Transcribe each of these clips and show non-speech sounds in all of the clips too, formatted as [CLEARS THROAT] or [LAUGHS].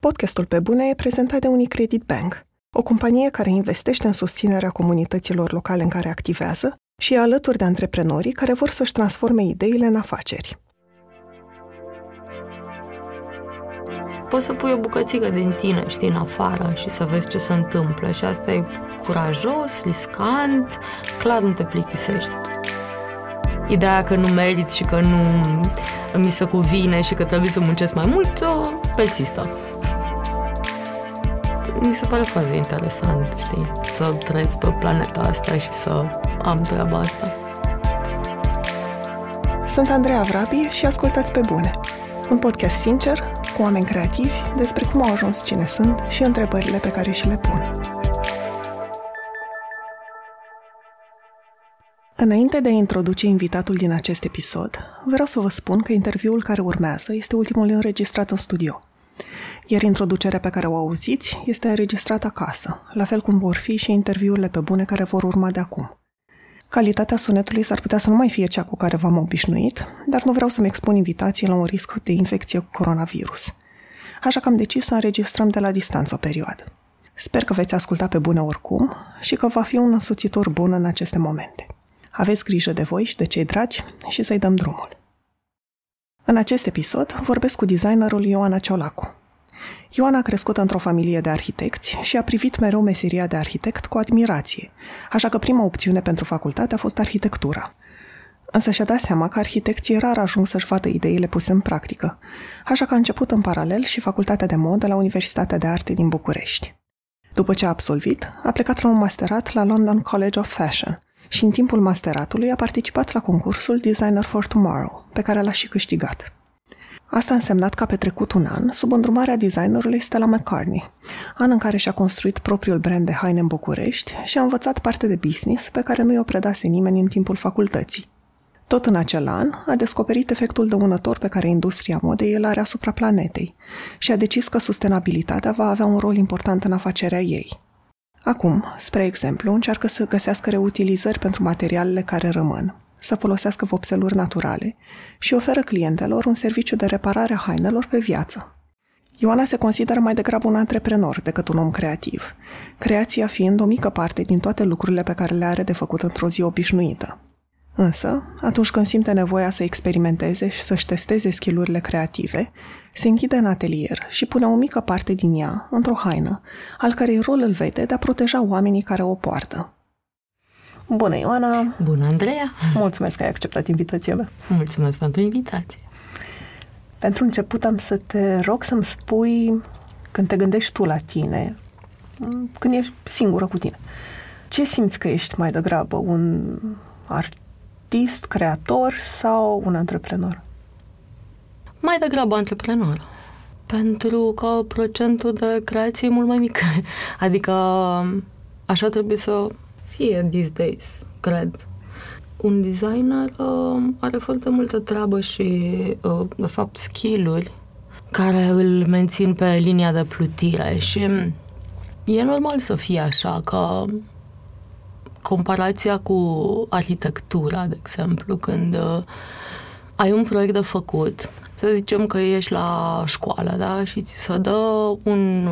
Podcastul Pe Bune e prezentat de Unicredit Bank, o companie care investește în susținerea comunităților locale în care activează și e alături de antreprenorii care vor să-și transforme ideile în afaceri. Poți să pui o bucățică din tine, știi, în afară și să vezi ce se întâmplă și asta e curajos, riscant, clar nu te plictisești. Ideea că nu meriți și că nu mi se cuvine și că trebuie să muncesc mai mult, persistă mi se pare foarte interesant, știi, să trăiesc pe planeta asta și să am treaba asta. Sunt Andreea Vrabi și ascultați pe bune. Un podcast sincer, cu oameni creativi, despre cum au ajuns cine sunt și întrebările pe care și le pun. Înainte de a introduce invitatul din acest episod, vreau să vă spun că interviul care urmează este ultimul înregistrat în studio – iar introducerea pe care o auziți este înregistrată acasă, la fel cum vor fi și interviurile pe bune care vor urma de acum. Calitatea sunetului s-ar putea să nu mai fie cea cu care v-am obișnuit, dar nu vreau să-mi expun invitații la un risc de infecție cu coronavirus. Așa că am decis să înregistrăm de la distanță o perioadă. Sper că veți asculta pe bune oricum și că va fi un însoțitor bun în aceste momente. Aveți grijă de voi și de cei dragi și să-i dăm drumul. În acest episod vorbesc cu designerul Ioana Ciolacu. Ioana a crescut într-o familie de arhitecți și a privit mereu meseria de arhitect cu admirație, așa că prima opțiune pentru facultate a fost arhitectura. Însă și-a dat seama că arhitecții rar ajung să-și vadă ideile puse în practică, așa că a început în paralel și facultatea de modă la Universitatea de Arte din București. După ce a absolvit, a plecat la un masterat la London College of Fashion și în timpul masteratului a participat la concursul Designer for Tomorrow, pe care l-a și câștigat. Asta a însemnat că a petrecut un an sub îndrumarea designerului Stella McCartney, an în care și-a construit propriul brand de haine în București și a învățat parte de business pe care nu i-o predase nimeni în timpul facultății. Tot în acel an, a descoperit efectul dăunător pe care industria modei îl are asupra planetei și a decis că sustenabilitatea va avea un rol important în afacerea ei. Acum, spre exemplu, încearcă să găsească reutilizări pentru materialele care rămân, să folosească vopseluri naturale și oferă clientelor un serviciu de reparare a hainelor pe viață. Ioana se consideră mai degrabă un antreprenor decât un om creativ, creația fiind o mică parte din toate lucrurile pe care le are de făcut într-o zi obișnuită. Însă, atunci când simte nevoia să experimenteze și să-și testeze skillurile creative, se închide în atelier și pune o mică parte din ea într-o haină, al cărei rol îl vede de a proteja oamenii care o poartă. Bună, Ioana! Bună, Andreea! Mulțumesc că ai acceptat invitația mea. Mulțumesc pentru invitație. Pentru început am să te rog să-mi spui, când te gândești tu la tine, când ești singură cu tine, ce simți că ești mai degrabă, un artist, creator sau un antreprenor? Mai degrabă antreprenor. Pentru că procentul de creație e mult mai mic. [LAUGHS] Adică așa trebuie să fie these days, cred. Un designer uh, are foarte multă treabă și, uh, de fapt, skill-uri care îl mențin pe linia de plutire și e normal să fie așa, că comparația cu arhitectura, de exemplu, când uh, ai un proiect de făcut să zicem că ești la școală, da, și ți se dă un,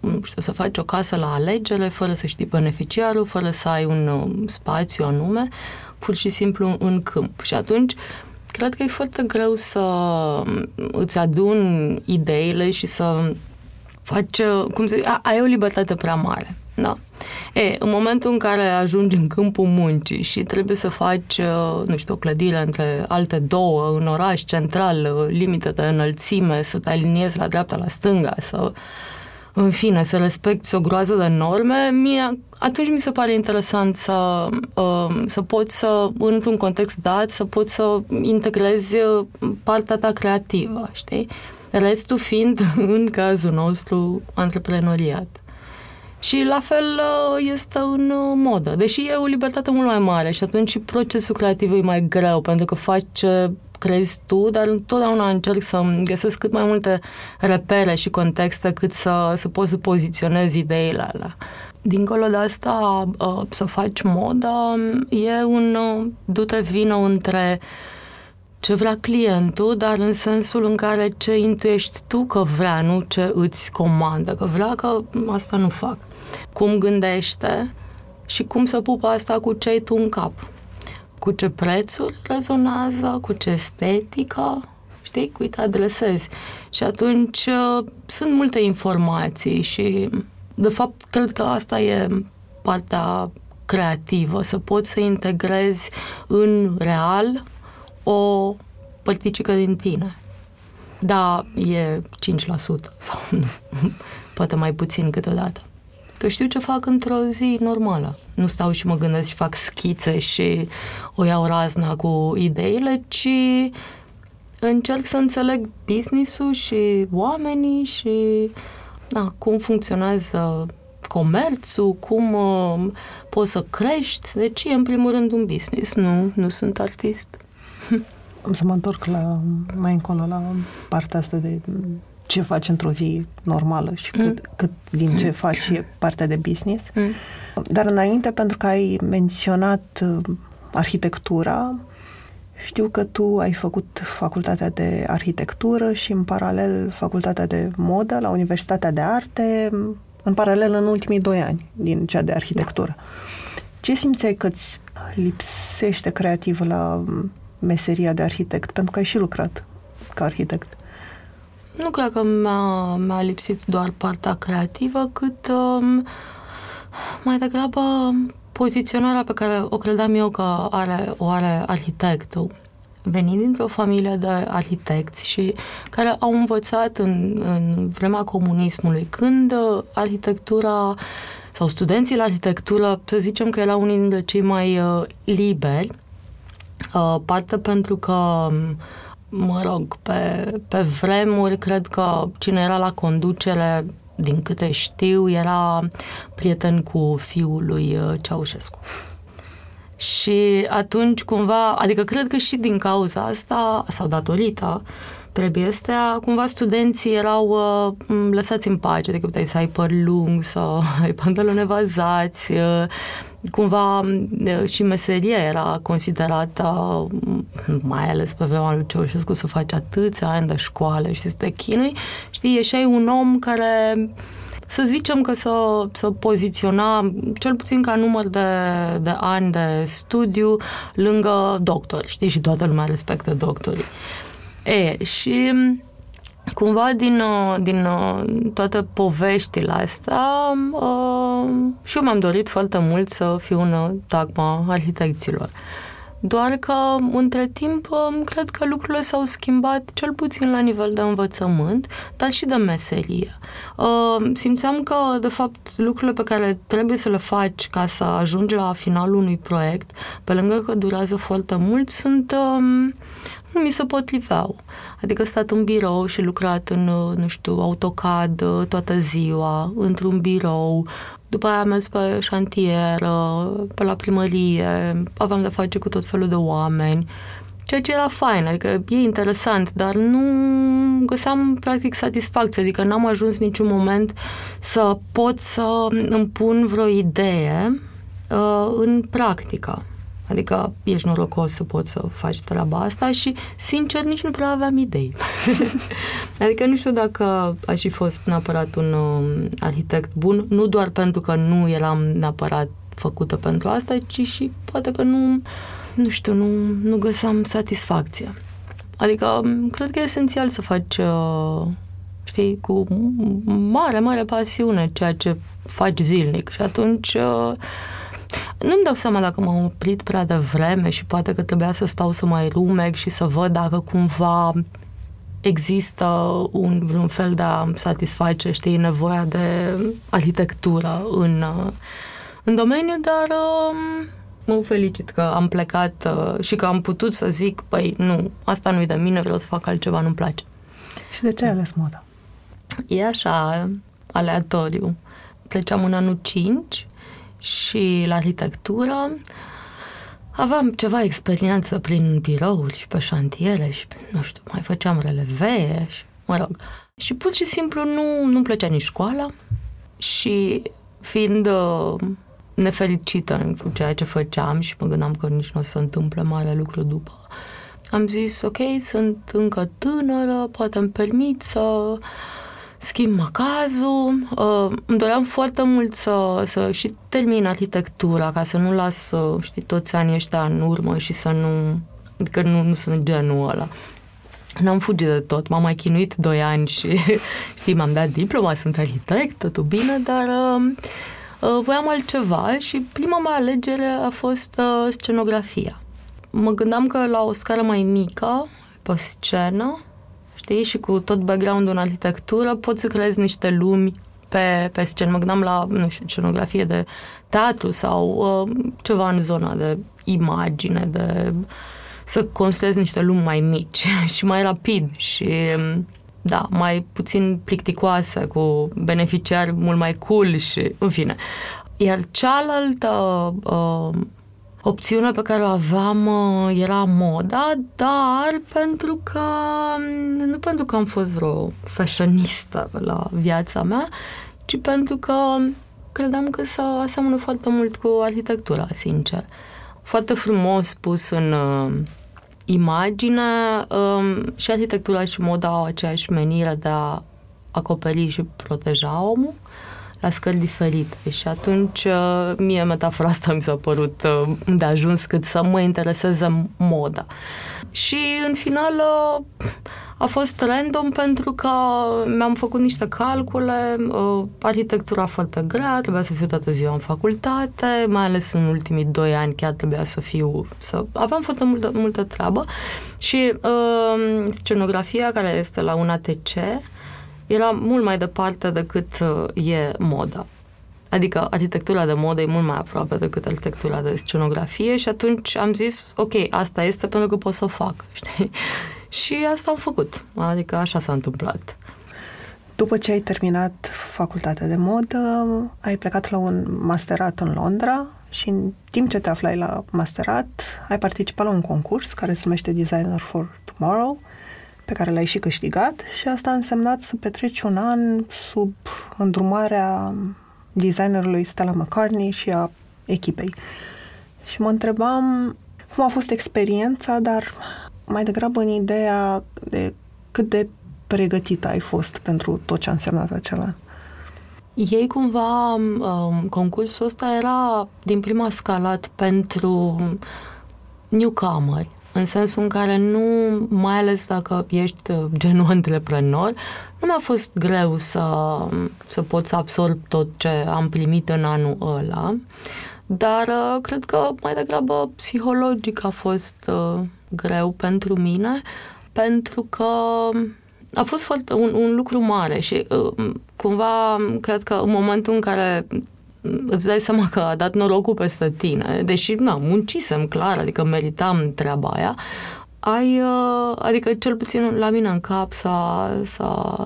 nu știu, să faci o casă la alegere, fără să știi beneficiarul, fără să ai un um, spațiu anume, pur și simplu în câmp. Și atunci, cred că e foarte greu să um, îți adun ideile și să faci, uh, cum să zic, ai o libertate prea mare. Da. E, în momentul în care ajungi în câmpul muncii și trebuie să faci, uh, nu știu, o clădire între alte două, în oraș central, uh, limită de înălțime, să te aliniezi la dreapta, la stânga, să în fine, să respecti o groază de norme, mie, atunci mi se pare interesant să, uh, să poți să, într-un context dat, să poți să integrezi partea ta creativă, știi? Restul fiind, [LAUGHS] în cazul nostru, antreprenoriat. Și la fel uh, este în uh, modă, deși e o libertate mult mai mare și atunci procesul creativ e mai greu pentru că faci ce crezi tu, dar întotdeauna încerc să găsesc cât mai multe repere și contexte cât să, să poți să poziționezi ideile alea. Dincolo de asta, uh, să faci modă e un du-te vină între ce vrea clientul, dar în sensul în care ce intuiești tu că vrea, nu ce îți comandă, că vrea că asta nu fac. Cum gândește și cum să pupă asta cu ce ai tu în cap. Cu ce prețuri rezonează, cu ce estetică, știi, cui te adresezi. Și atunci uh, sunt multe informații și, de fapt, cred că asta e partea creativă, să poți să integrezi în real o părticică din tine. Da, e 5% sau [LAUGHS] poate mai puțin câteodată. Că știu ce fac într-o zi normală. Nu stau și mă gândesc și fac schițe și o iau razna cu ideile, ci încerc să înțeleg business-ul și oamenii și da, cum funcționează comerțul, cum uh, poți să crești. Deci e în primul rând un business, nu, nu sunt artist. Am să mă întorc la, mai încolo la partea asta de ce faci într-o zi normală și cât, mm. cât din ce faci e partea de business. Mm. Dar înainte, pentru că ai menționat uh, arhitectura, știu că tu ai făcut facultatea de arhitectură și în paralel facultatea de modă la Universitatea de Arte, în paralel în ultimii doi ani din cea de arhitectură. Da. Ce simțeai că îți lipsește creativ la meseria de arhitect? Pentru că ai și lucrat ca arhitect. Nu cred că mi-a, mi-a lipsit doar partea creativă, cât um, mai degrabă poziționarea pe care o credeam eu că are, o are arhitectul. Venind dintr-o familie de arhitecți și care au învățat în, în vremea comunismului, când arhitectura sau studenții la arhitectură, să zicem că erau unii dintre cei mai uh, liberi, uh, parte pentru că mă rog, pe, pe vremuri, cred că cine era la conducere din câte știu, era prieten cu fiul lui uh, Ceaușescu. Și atunci cumva, adică cred că și din cauza asta, sau datorită, trebuie astea, cumva studenții erau uh, lăsați în pace, adică puteai să ai păr lung sau ai [LAUGHS] pantaloni vazați, uh, cumva și meseria era considerată, mai ales pe vremea lui Ceaușescu, să faci atâția ani de școală și să te chinui, știi, ieșai un om care să zicem că să, să poziționa cel puțin ca număr de, de ani de studiu lângă doctori, știi, și toată lumea respectă doctorii. E, și cumva din, uh, din uh, toate poveștile astea uh, și eu mi-am dorit foarte mult să fiu un tagma arhitecților. Doar că, între timp, cred că lucrurile s-au schimbat cel puțin la nivel de învățământ, dar și de meserie. Simțeam că, de fapt, lucrurile pe care trebuie să le faci ca să ajungi la finalul unui proiect, pe lângă că durează foarte mult, sunt um, nu mi se potriveau. Adică stat în birou și lucrat în, nu știu, AutoCAD toată ziua, într-un birou, după aia am mers pe șantier, pe la primărie, aveam de face cu tot felul de oameni, ceea ce era fain, adică e interesant, dar nu găseam practic satisfacție, adică n-am ajuns niciun moment să pot să îmi pun vreo idee uh, în practică. Adică ești norocos să poți să faci treaba asta și, sincer, nici nu prea aveam idei. [LAUGHS] adică nu știu dacă aș fi fost neapărat un uh, arhitect bun, nu doar pentru că nu eram neapărat făcută pentru asta, ci și poate că nu, nu știu, nu, nu găseam satisfacție. Adică, cred că e esențial să faci, uh, știi, cu mare, mare pasiune ceea ce faci zilnic și atunci uh, nu-mi dau seama dacă m-am oprit prea devreme și poate că trebuia să stau să mai rumeg și să văd dacă cumva există un, un fel de a satisface, știi, nevoia de arhitectură în, în domeniu, dar um, mă felicit că am plecat uh, și că am putut să zic, păi nu, asta nu-i de mine, vreau să fac altceva, nu-mi place. Și de ce ai ales moda? E așa, aleatoriu. Pleceam în anul 5 și la arhitectură aveam ceva experiență prin birouri și pe șantiere și, nu știu, mai făceam releve și, mă rog. Și pur și simplu nu, nu-mi plăcea nici școala și fiind uh, nefericită în ceea ce făceam și mă gândeam că nici nu o să întâmple mare lucru după, am zis, ok, sunt încă tânără, poate îmi permit să schimb macazul. Uh, îmi doream foarte mult să, să și termin arhitectura, ca să nu las, uh, știi, toți anii ăștia în urmă și să nu... Adică nu, nu sunt genul ăla. N-am fugit de tot, m-am mai chinuit doi ani și, [LAUGHS] știi, m-am dat diploma, sunt arhitect, totul bine, dar uh, uh, voiam altceva și prima mea alegere a fost uh, scenografia. Mă gândeam că la o scară mai mică, pe scenă, știi, și cu tot background-ul în arhitectură, poți să creezi niște lumi pe, pe scenă. Mă gândeam la, nu știu, scenografie de teatru sau uh, ceva în zona de imagine, de să construiesc niște lumi mai mici [LAUGHS] și mai rapid și da, mai puțin plicticoase, cu beneficiari mult mai cool și, în fine. Iar cealaltă uh, opțiune pe care o aveam uh, era moda, dar pentru că, nu pentru că am fost vreo fashionistă la viața mea, ci pentru că credeam că se aseamănă foarte mult cu arhitectura, sincer. Foarte frumos pus în uh, imagine um, și arhitectura și moda au aceeași menire de a acoperi și proteja omul la scări diferite și atunci uh, mie metafora asta mi s-a părut uh, de ajuns cât să mă intereseze moda. Și în final uh, a fost random pentru că mi-am făcut niște calcule, arhitectura foarte grea, trebuia să fiu toată ziua în facultate, mai ales în ultimii doi ani chiar trebuia să fiu, să aveam foarte multă, multă treabă și uh, scenografia care este la un ATC, era mult mai departe decât uh, e moda. Adică arhitectura de modă e mult mai aproape decât arhitectura de scenografie și atunci am zis, ok, asta este pentru că pot să o fac, [LAUGHS] știi? Și asta am făcut, adică așa s-a întâmplat. După ce ai terminat facultatea de modă, ai plecat la un masterat în Londra și în timp ce te aflai la masterat, ai participat la un concurs care se numește Designer for Tomorrow pe care l-ai și câștigat și asta a însemnat să petreci un an sub îndrumarea designerului Stella McCartney și a echipei. Și mă întrebam cum a fost experiența, dar mai degrabă în ideea de cât de pregătită ai fost pentru tot ce a însemnat acela. Ei cumva, um, concursul ăsta era din prima scalat pentru newcomeri, în sensul în care nu, mai ales dacă ești uh, genul [LAUGHS] antreprenor, nu mi-a fost greu să, să pot să absorb tot ce am primit în anul ăla, dar uh, cred că mai degrabă psihologic a fost uh, greu pentru mine, pentru că a fost foarte, un, un lucru mare și cumva cred că în momentul în care îți dai seama că a dat norocul peste tine, deși, na, muncisem clar, adică meritam treaba aia, ai, uh, adică cel puțin la mine în cap s-a, s-a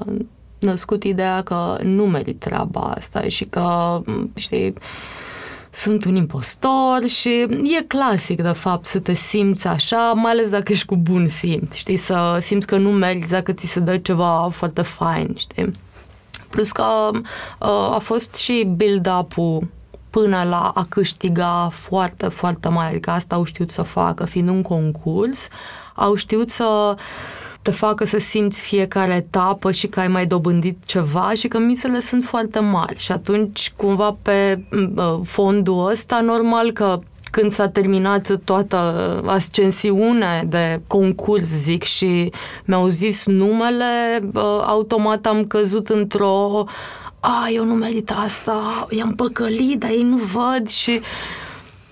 născut ideea că nu merit treaba asta și că, știi, sunt un impostor și e clasic, de fapt, să te simți așa, mai ales dacă ești cu bun simț, știi, să simți că nu meriți dacă ți se dă ceva foarte fain, știi. Plus că uh, a fost și build-up-ul până la a câștiga foarte, foarte mare. Adică asta au știut să facă, fiind un concurs, au știut să te facă să simți fiecare etapă și că ai mai dobândit ceva și că misele sunt foarte mari. Și atunci, cumva, pe uh, fondul ăsta, normal că când s-a terminat toată ascensiunea de concurs, zic, și mi-au zis numele, automat am căzut într-o a, eu nu merit asta, i-am păcălit, dar ei nu văd și...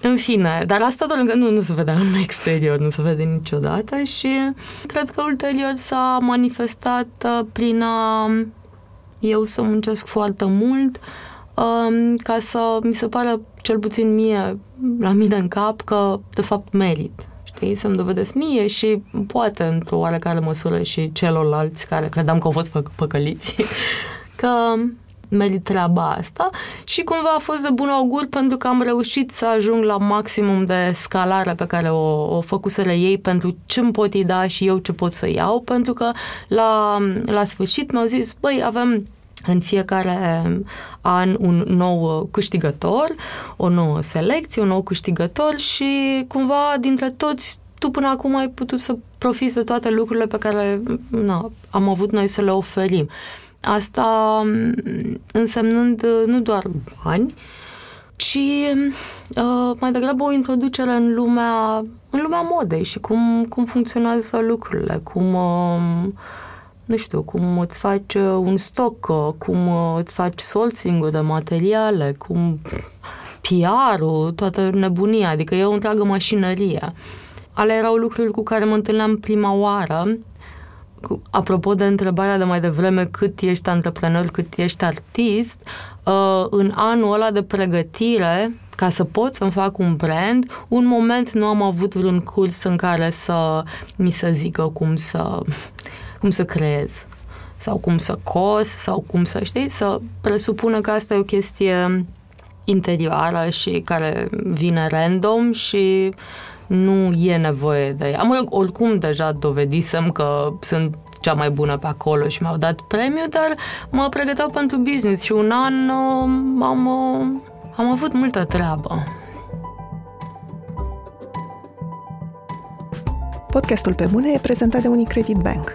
În fine, dar asta doar că nu, nu se vedea în exterior, nu se vede niciodată și cred că ulterior s-a manifestat uh, prin a eu să muncesc foarte mult, um, ca să mi se pară, cel puțin mie, la mine în cap, că de fapt merit. Știi? Să-mi dovedesc mie și poate într-o oarecare măsură și celorlalți care credeam că au fost fă- păcăliți, [LAUGHS] că merit treaba asta și cumva a fost de bun augur pentru că am reușit să ajung la maximum de scalare pe care o, o făcuseră ei pentru ce îmi pot da și eu ce pot să iau, pentru că la, la sfârșit mi-au zis, băi, avem în fiecare an un nou câștigător, o nouă selecție, un nou câștigător și cumva dintre toți tu până acum ai putut să profiți de toate lucrurile pe care na, am avut noi să le oferim. Asta mm, însemnând uh, nu doar bani, ci uh, mai degrabă o introducere în lumea, în lumea modei și cum, cum funcționează lucrurile, cum, uh, nu știu, cum îți faci uh, un stoc, uh, cum uh, îți faci sourcing de materiale, cum PR-ul, toată nebunia, adică e o întreagă mașinărie. Ale erau lucruri cu care mă întâlneam prima oară apropo de întrebarea de mai devreme cât ești antreprenor, cât ești artist, uh, în anul ăla de pregătire, ca să pot să-mi fac un brand, un moment nu am avut vreun curs în care să mi se zică cum să, cum să creez sau cum să cos sau cum să, știi, să presupună că asta e o chestie interioară și care vine random și nu e nevoie de ea. Mă, oricum deja dovedisem că sunt cea mai bună pe acolo și mi-au dat premiu, dar mă pregăteau pentru business și un an uh, am, uh, am avut multă treabă. Podcastul Pe Bune e prezentat de Unicredit Bank,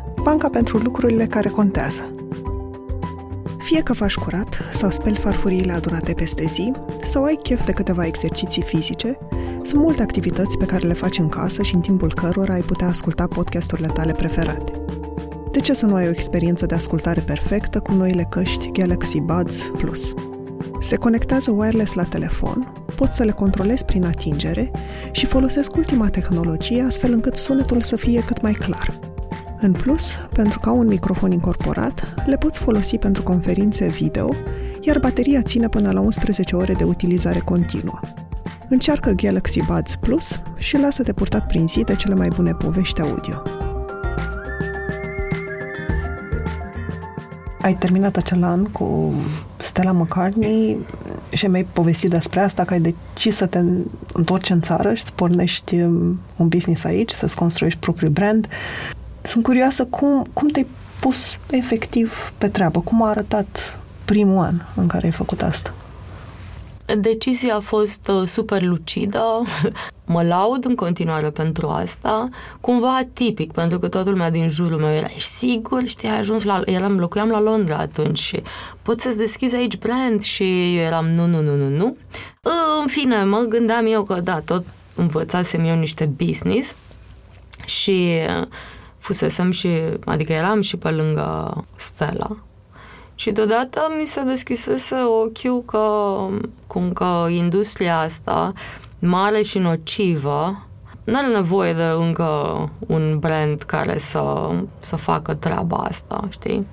banca pentru lucrurile care contează. Fie că faci curat sau speli farfuriile adunate peste zi, sau ai chef de câteva exerciții fizice, sunt multe activități pe care le faci în casă și în timpul cărora ai putea asculta podcasturile tale preferate. De ce să nu ai o experiență de ascultare perfectă cu noile căști Galaxy Buds Plus? Se conectează wireless la telefon, poți să le controlezi prin atingere și folosesc ultima tehnologie astfel încât sunetul să fie cât mai clar. În plus, pentru că au un microfon incorporat, le poți folosi pentru conferințe video, iar bateria ține până la 11 ore de utilizare continuă. Încearcă Galaxy Buds Plus și lasă-te purtat prin zi de cele mai bune povești audio. Ai terminat acel an cu Stella McCartney și mi-ai povestit despre asta, că ai decis să te întorci în țară și să pornești um, un business aici, să-ți construiești propriul brand. Sunt curioasă cum, cum te-ai pus efectiv pe treabă, cum a arătat primul an în care ai făcut asta. Decizia a fost uh, super lucidă, [LAUGHS] mă laud în continuare pentru asta, cumva atipic, pentru că toată lumea din jurul meu era, ești sigur, știi, ai ajuns la, eram, locuiam la Londra atunci și poți să-ți deschizi aici brand? Și eu eram, nu, nu, nu, nu, nu. În fine, mă gândeam eu că, da, tot învățasem eu niște business. Și uh, fusesem și, adică eram și pe lângă Stella, și deodată mi se deschisese ochiul că, cum că industria asta, mare și nocivă, nu are nevoie de încă un brand care să, să facă treaba asta, știi?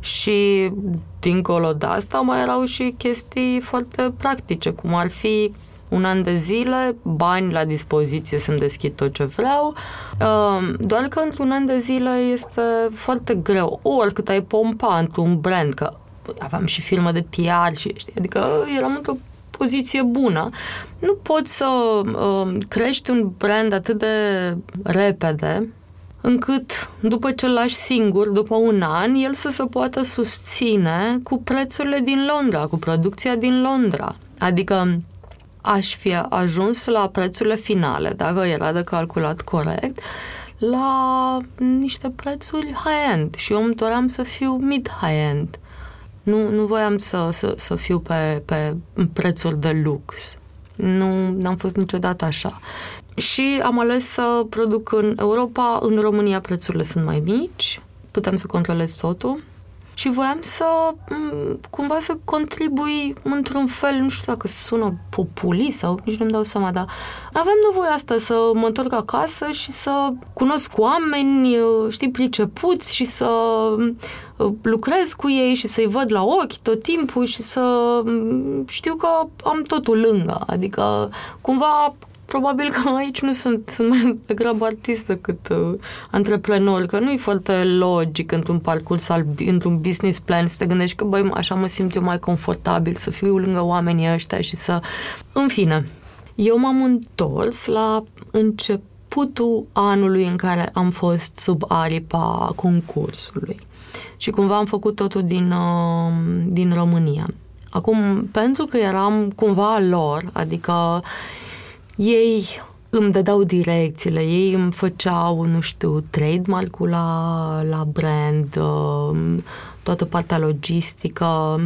Și dincolo de asta mai erau și chestii foarte practice, cum ar fi un an de zile, bani la dispoziție să-mi deschid tot ce vreau, ehm, doar că într-un an de zile este foarte greu, oricât ai pompa într-un brand, că aveam și filmă de PR și știi, adică eram într-o poziție bună. Nu poți să uh, crești un brand atât de repede încât după ce îl lași singur, după un an, el să se poată susține cu prețurile din Londra, cu producția din Londra. Adică aș fi ajuns la prețurile finale, dacă era de calculat corect, la niște prețuri high-end și eu îmi doream să fiu mid-high-end. Nu, nu voiam să, să, să fiu pe, pe prețuri de lux. Nu am fost niciodată așa. Și am ales să produc în Europa, în România prețurile sunt mai mici, putem să controlez totul și voiam să cumva să contribui într-un fel, nu știu dacă sună populist sau nici nu-mi dau seama, dar aveam nevoie asta să mă întorc acasă și să cunosc oameni, știi, pricepuți și să lucrez cu ei și să-i văd la ochi tot timpul și să știu că am totul lângă, adică cumva probabil că aici nu sunt, sunt mai degrabă artistă cât uh, antreprenor, că nu e foarte logic într-un parcurs, al, într-un business plan, să te gândești că, băi, așa mă simt eu mai confortabil, să fiu lângă oamenii ăștia și să... În fine, eu m-am întors la începutul anului în care am fost sub aripa concursului și cumva am făcut totul din, uh, din România. Acum, pentru că eram cumva lor, adică ei îmi dădeau direcțiile, ei îmi făceau, nu știu, trademark-ul la, la brand, uh, toată partea logistică.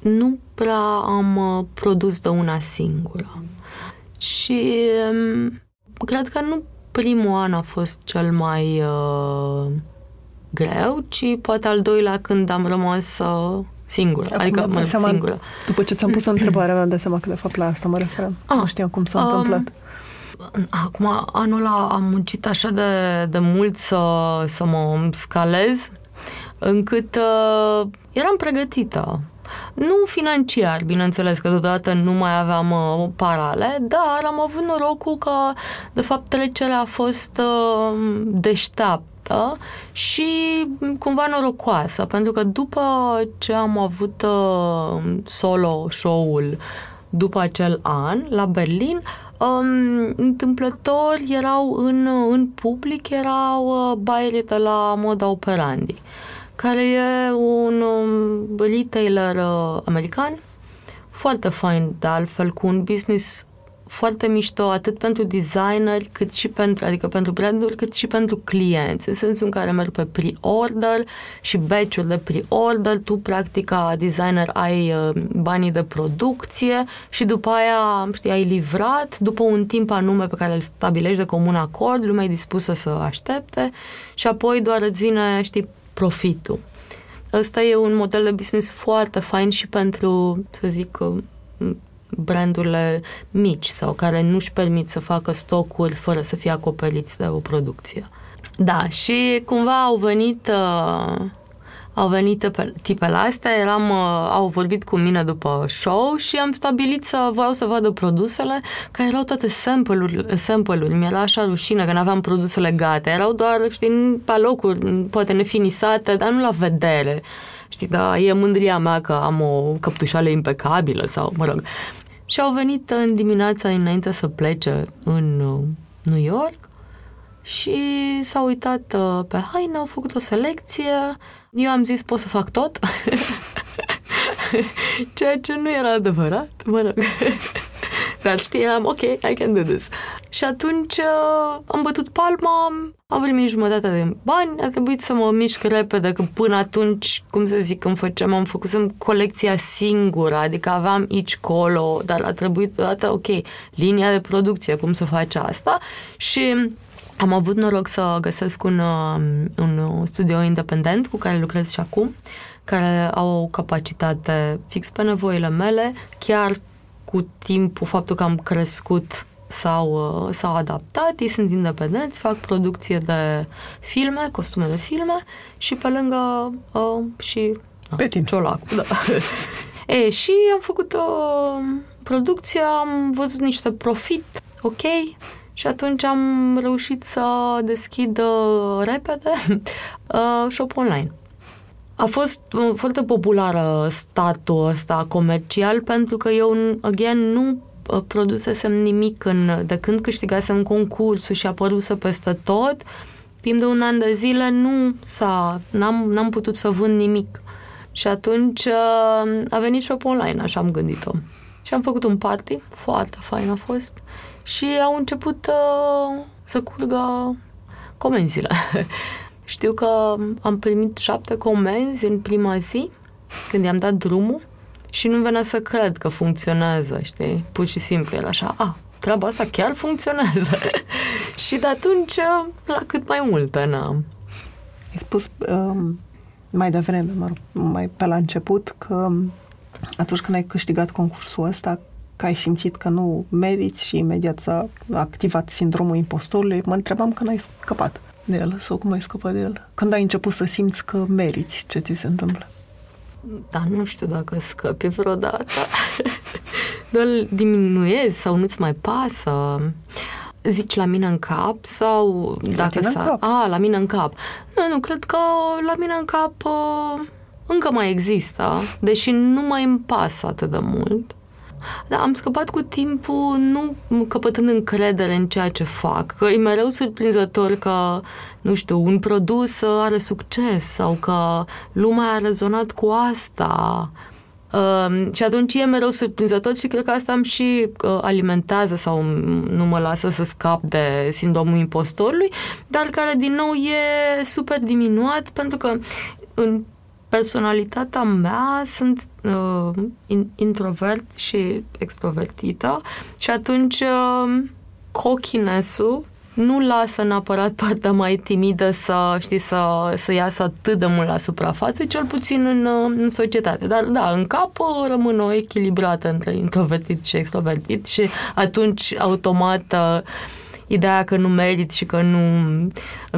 Nu prea am uh, produs de una singură. Și um, cred că nu primul an a fost cel mai uh, greu, ci poate al doilea când am rămas uh, singură. Acum adică mă seama, singură. După ce ți-am pus [CLEARS THROAT] întrebarea, mi-am dat seama că de fapt la asta mă referam. Ah, nu știam cum s-a um, întâmplat. Acum, anul ăla am muncit așa de, de mult să, să mă scalez, încât uh, eram pregătită. Nu financiar, bineînțeles, că deodată nu mai aveam uh, parale, dar am avut norocul că, de fapt, trecerea a fost uh, deșteaptă fericită și cumva norocoasă, pentru că după ce am avut uh, solo show-ul după acel an la Berlin, um, întâmplător erau în, în public, erau uh, baierii de la Moda Operandi, care e un um, retailer uh, american, foarte fain de altfel, cu un business foarte mișto atât pentru designer cât și pentru, adică pentru branduri, cât și pentru clienți, în sensul în care merg pe pre-order și batch de pre-order, tu practic ca designer ai uh, banii de producție și după aia știi, ai livrat după un timp anume pe care îl stabilești de comun acord, lumea e dispusă să aștepte și apoi doar îți vine, știi, profitul. Ăsta e un model de business foarte fain și pentru, să zic, uh, brandurile mici sau care nu-și permit să facă stocuri fără să fie acoperiți de o producție. Da, și cumva au venit uh, au venit tipele astea, eram, uh, au vorbit cu mine după show și am stabilit să vreau să vadă produsele, care erau toate sample-uri, sample-uri. mi-era așa rușine că nu aveam produsele gata, erau doar, știi, pe locuri, poate nefinisate, dar nu la vedere. Știi, da, e mândria mea că am o căptușală impecabilă sau, mă rog. Și au venit în dimineața înainte să plece în uh, New York și s-au uitat uh, pe haine, au făcut o selecție. Eu am zis, pot să fac tot. [LAUGHS] Ceea ce nu era adevărat, mă rog. [LAUGHS] Dar știam, ok, I can do this. Și atunci uh, am bătut palma, am primit jumătate de bani, a trebuit să mă mișc repede, că până atunci, cum să zic, când făceam, am făcut colecția singură, adică aveam aici colo, dar a trebuit dată, ok, linia de producție, cum să faci asta și am avut noroc să găsesc un, uh, un studio independent cu care lucrez și acum, care au o capacitate fix pe nevoile mele, chiar cu timpul, faptul că am crescut s-au, uh, s-au adaptat, ei sunt independenți, fac producție de filme, costume de filme și pe lângă uh, și da, pe tine. Ciolacu, da. [LAUGHS] e, și am făcut o producție, am văzut niște profit, ok, și atunci am reușit să deschid uh, repede [LAUGHS] uh, shop online. A fost uh, foarte populară startul ăsta comercial pentru că eu, again, nu uh, produsesem nimic în, de când câștigasem concursul și apăruse peste tot, timp de un an de zile nu s-a, n-am, n-am putut să vând nimic. Și atunci uh, a venit shop online, așa am gândit-o. Și am făcut un party, foarte fain a fost, și au început uh, să curgă comenzile. [LAUGHS] Știu că am primit șapte comenzi în prima zi, când i-am dat drumul, și nu venea să cred că funcționează, știi? Pur și simplu era așa, a, treaba asta chiar funcționează. [LAUGHS] și de atunci, la cât mai multe, n-am. Ai spus um, mai devreme, mă rog, mai pe la început, că atunci când ai câștigat concursul ăsta, că ai simțit că nu meriți și imediat s-a activat sindromul impostorului, mă întrebam că n-ai scăpat de el sau cum ai scăpat de el? Când ai început să simți că meriți ce ți se întâmplă? dar nu știu dacă scăpi vreodată. [LAUGHS] Doar diminuezi sau nu-ți mai pasă. Zici la mine în cap sau La dacă tine în s-a... cap. A, la mine în cap. Nu, nu, cred că la mine în cap uh, încă mai există, deși nu mai îmi pasă atât de mult. Dar am scăpat cu timpul nu căpătând încredere în ceea ce fac, că e mereu surprinzător că, nu știu, un produs are succes sau că lumea a rezonat cu asta. Uh, și atunci e mereu surprinzător și cred că asta îmi și uh, alimentează sau nu mă lasă să scap de sindromul impostorului, dar care din nou e super diminuat pentru că în personalitatea mea sunt uh, in, introvert și extrovertită și atunci uh, cochiness-ul nu lasă neapărat partea mai timidă să, știi, să, să iasă atât de mult la suprafață, cel puțin în, uh, în societate. Dar da, în cap uh, rămân o echilibrată între introvertit și extrovertit și atunci automat uh, ideea că nu merit și că nu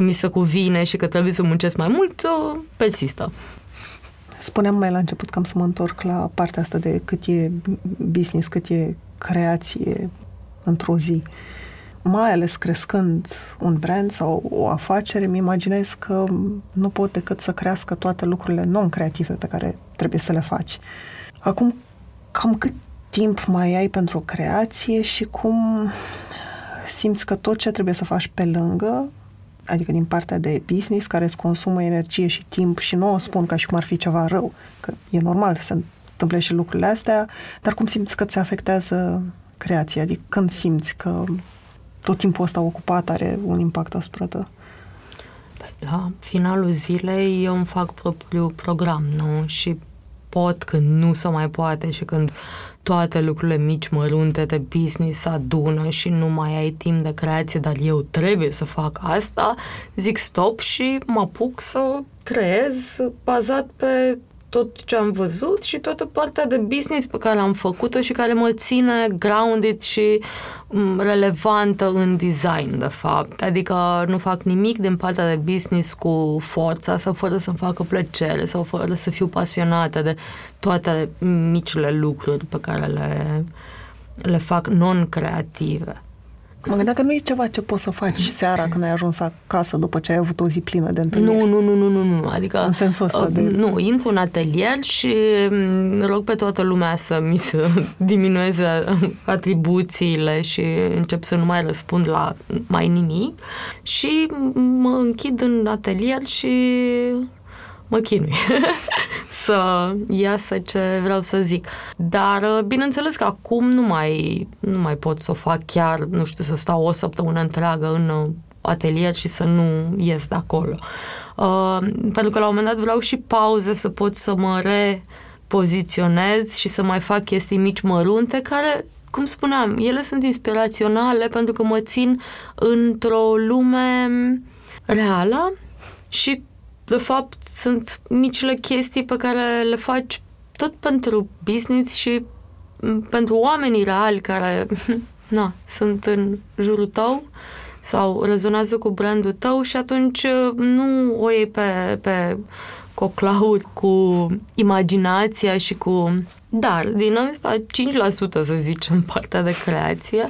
mi se cuvine și că trebuie să muncesc mai mult uh, persistă. Spuneam mai la început că am să mă întorc la partea asta de cât e business, cât e creație într-o zi. Mai ales crescând un brand sau o afacere, îmi imaginez că nu pot decât să crească toate lucrurile non-creative pe care trebuie să le faci. Acum, cam cât timp mai ai pentru o creație și cum simți că tot ce trebuie să faci pe lângă adică din partea de business, care îți consumă energie și timp și nu o spun ca și cum ar fi ceva rău, că e normal să se întâmple și lucrurile astea, dar cum simți că ți afectează creația? Adică când simți că tot timpul ăsta ocupat are un impact asupra tău? La finalul zilei eu îmi fac propriul program, nu? Și pot când nu se mai poate și când toate lucrurile mici, mărunte de business se adună și nu mai ai timp de creație, dar eu trebuie să fac asta, zic stop și mă apuc să creez bazat pe tot ce am văzut și toată partea de business pe care am făcut-o și care mă ține grounded și m, relevantă în design, de fapt. Adică nu fac nimic din partea de business cu forța sau fără să-mi facă plăcere sau fără să fiu pasionată de toate micile lucruri pe care le, le fac non-creative. Mă gândeam că nu e ceva ce poți să faci seara când ai ajuns acasă după ce ai avut o zi plină de întâlniri. Nu, nu, nu, nu, nu, nu. Adică... În sensul ăsta uh, de- Nu, intru în atelier și mm, rog pe toată lumea să mi se [LAUGHS] diminueze atribuțiile și încep să nu mai răspund la mai nimic și mă închid în atelier și mă chinui [LAUGHS] să iasă ce vreau să zic. Dar uh, bineînțeles că acum nu mai, nu mai pot să o fac chiar, nu știu, să stau o săptămână întreagă în uh, atelier și să nu ies de acolo. Uh, pentru că la un moment dat vreau și pauze să pot să mă repoziționez și să mai fac chestii mici mărunte care cum spuneam, ele sunt inspiraționale pentru că mă țin într-o lume reală și de fapt sunt micile chestii pe care le faci tot pentru business și m, pentru oamenii reali care [LAUGHS] na, sunt în jurul tău sau rezonează cu brandul tău și atunci uh, nu o iei pe, pe coclauri cu imaginația și cu... Dar, din ăsta 5% să zicem, [LAUGHS] partea de creație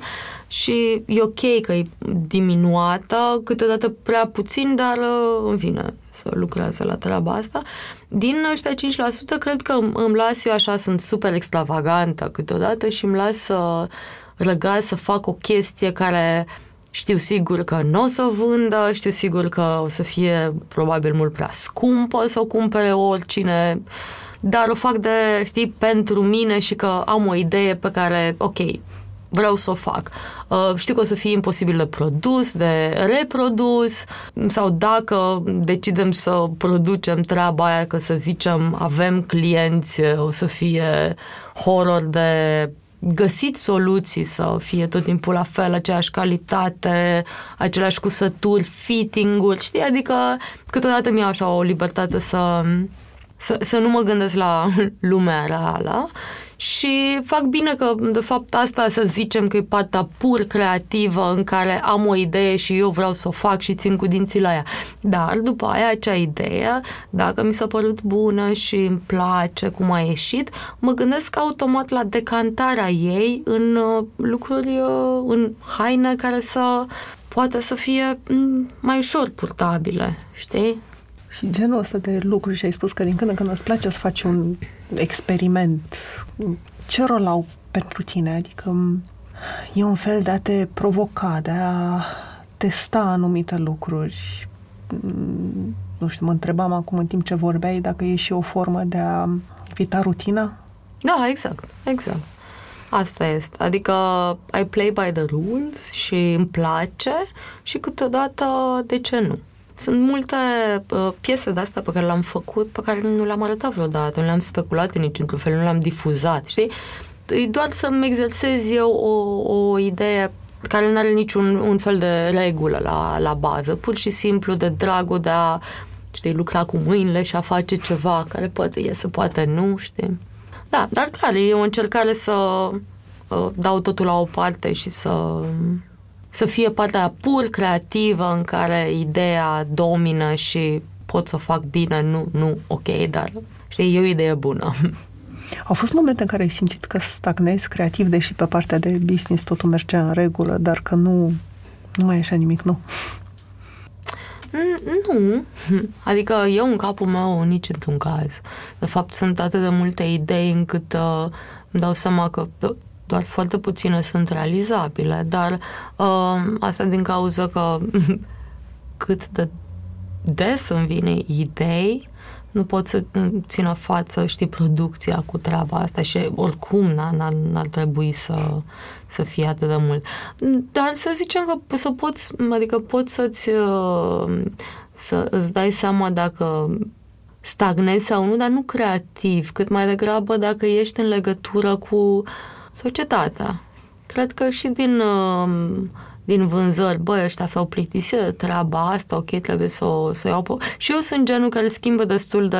și e ok că e diminuată, câteodată prea puțin, dar uh, în fine, să lucrează la treaba asta. Din ăștia 5% cred că îmi îmi las eu așa, sunt super extravagantă câteodată și îmi las să răgaz să fac o chestie care știu sigur că nu o să vândă, știu sigur că o să fie probabil mult prea scumpă să o cumpere oricine, dar o fac de, știi, pentru mine și că am o idee pe care, ok, vreau să o fac. Uh, știu că o să fie imposibil de produs, de reprodus sau dacă decidem să producem treaba aia, că să zicem avem clienți, o să fie horror de găsit soluții să fie tot timpul la fel, aceeași calitate, aceleași cusături, fitting-uri, știi? Adică câteodată mi-au așa o libertate să, să, să nu mă gândesc la [LAUGHS] lumea reală și fac bine că, de fapt, asta să zicem că e partea pur creativă în care am o idee și eu vreau să o fac și țin cu dinții la ea. Dar după aia acea idee, dacă mi s-a părut bună și îmi place cum a ieșit, mă gândesc automat la decantarea ei în uh, lucruri, uh, în haine care să poate să fie mm, mai ușor purtabile, știi? Și genul ăsta de lucruri și ai spus că din când în când îți place să faci un experiment. Ce rol au pentru tine? Adică e un fel de a te provoca, de a testa anumite lucruri. Nu știu, mă întrebam acum în timp ce vorbeai dacă e și o formă de a evita rutina? Da, exact, exact. Asta este. Adică I play by the rules și îmi place și câteodată de ce nu. Sunt multe uh, piese de astea pe care le-am făcut, pe care nu le-am arătat vreodată, nu le-am speculat în niciun fel, nu le-am difuzat, știi? E doar să-mi exersez eu o, o idee care nu are niciun un fel de regulă la, la bază, pur și simplu de dragul de a știi, lucra cu mâinile și a face ceva care poate iese, poate nu, știi? Da, dar clar, e o încercare să uh, dau totul la o parte și să să fie partea pur creativă în care ideea domină și pot să o fac bine, nu, nu, ok, dar știi, e o idee bună. Au fost momente în care ai simțit că stagnezi creativ, deși pe partea de business totul mergea în regulă, dar că nu, nu mai ieșea nimic nou? Nu. Adică eu în capul meu nici într-un caz. De fapt, sunt atât de multe idei încât uh, îmi dau seama că doar foarte puține sunt realizabile, dar uh, asta din cauza că [LAUGHS] cât de des îmi vine idei, nu pot să țină față, știi, producția cu treaba asta și oricum n-ar, n-ar trebui să, să fie atât de mult. Dar să zicem că să poți, adică poți să-ți uh, să îți dai seama dacă stagnezi sau nu, dar nu creativ, cât mai degrabă dacă ești în legătură cu uh, societatea. Cred că și din, um, din vânzări, băi, ăștia s-au plictisit de treaba asta, ok, trebuie să o, să o iau pe... Și eu sunt genul care schimbă destul de,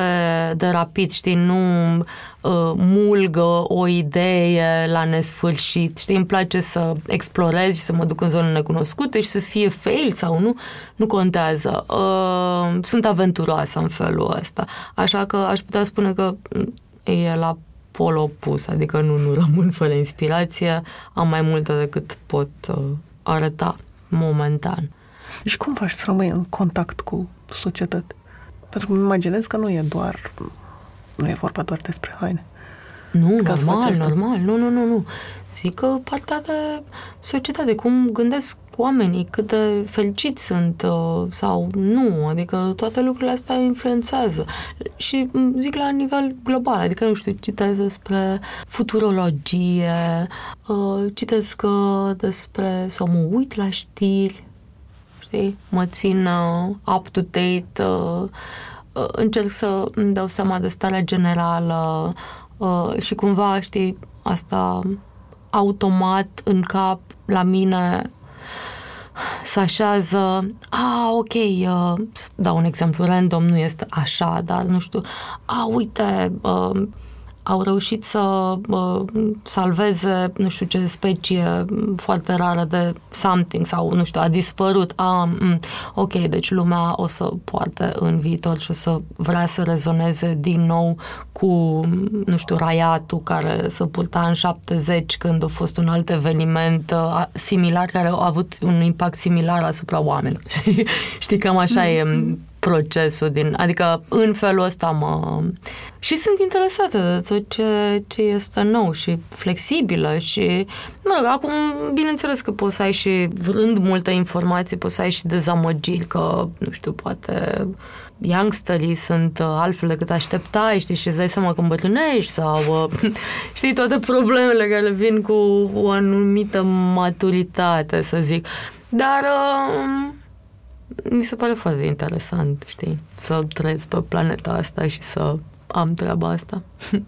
de rapid, știi, nu uh, mulgă o idee la nesfârșit, știi, îmi place să explorez și să mă duc în zone necunoscute și să fie fail sau nu, nu contează. Uh, sunt aventuroasă în felul ăsta, așa că aș putea spune că e la pol opus, adică nu, nu rămân fără inspirație, am mai multă decât pot uh, arăta momentan. Și cum faci să rămâi în contact cu societate? Pentru că îmi imaginez că nu e doar, nu e vorba doar despre haine. Nu, Ca normal, normal, nu, nu, nu, nu. Zic că partea de societate, cum gândesc oamenii, cât de fericiți sunt uh, sau nu, adică toate lucrurile astea influențează. Și zic la nivel global, adică nu știu, citesc despre futurologie, uh, citesc uh, despre, sau mă uit la știri, știi, mă țin up-to-date, încerc să îmi dau seama de starea generală și cumva, știi, asta automat în cap la mine se așează, a, ok, uh, dau un exemplu random, nu este așa, dar nu știu, a, uite, uh, au reușit să uh, salveze nu știu ce specie foarte rară de something sau nu știu, a dispărut. Ah, mm, ok, deci lumea o să poate în viitor și o să vrea să rezoneze din nou cu, nu știu, raiatul care se purta în 70 când a fost un alt eveniment uh, similar care a avut un impact similar asupra oamenilor. [LAUGHS] Știi, cam așa mm-hmm. e procesul din... Adică în felul ăsta mă... Și sunt interesată de tot ce, ce este nou și flexibilă și... Mă rog, acum, bineînțeles că poți să ai și, vrând multă informație, poți să ai și dezamăgiri că, nu știu, poate youngsterii sunt uh, altfel decât așteptai, știi, și îți dai seama că îmbătrânești sau, uh, [LAUGHS] știi, toate problemele care vin cu o anumită maturitate, să zic. Dar uh, mi se pare foarte interesant, știi, să trăiesc pe planeta asta și să am treaba asta. [LAUGHS]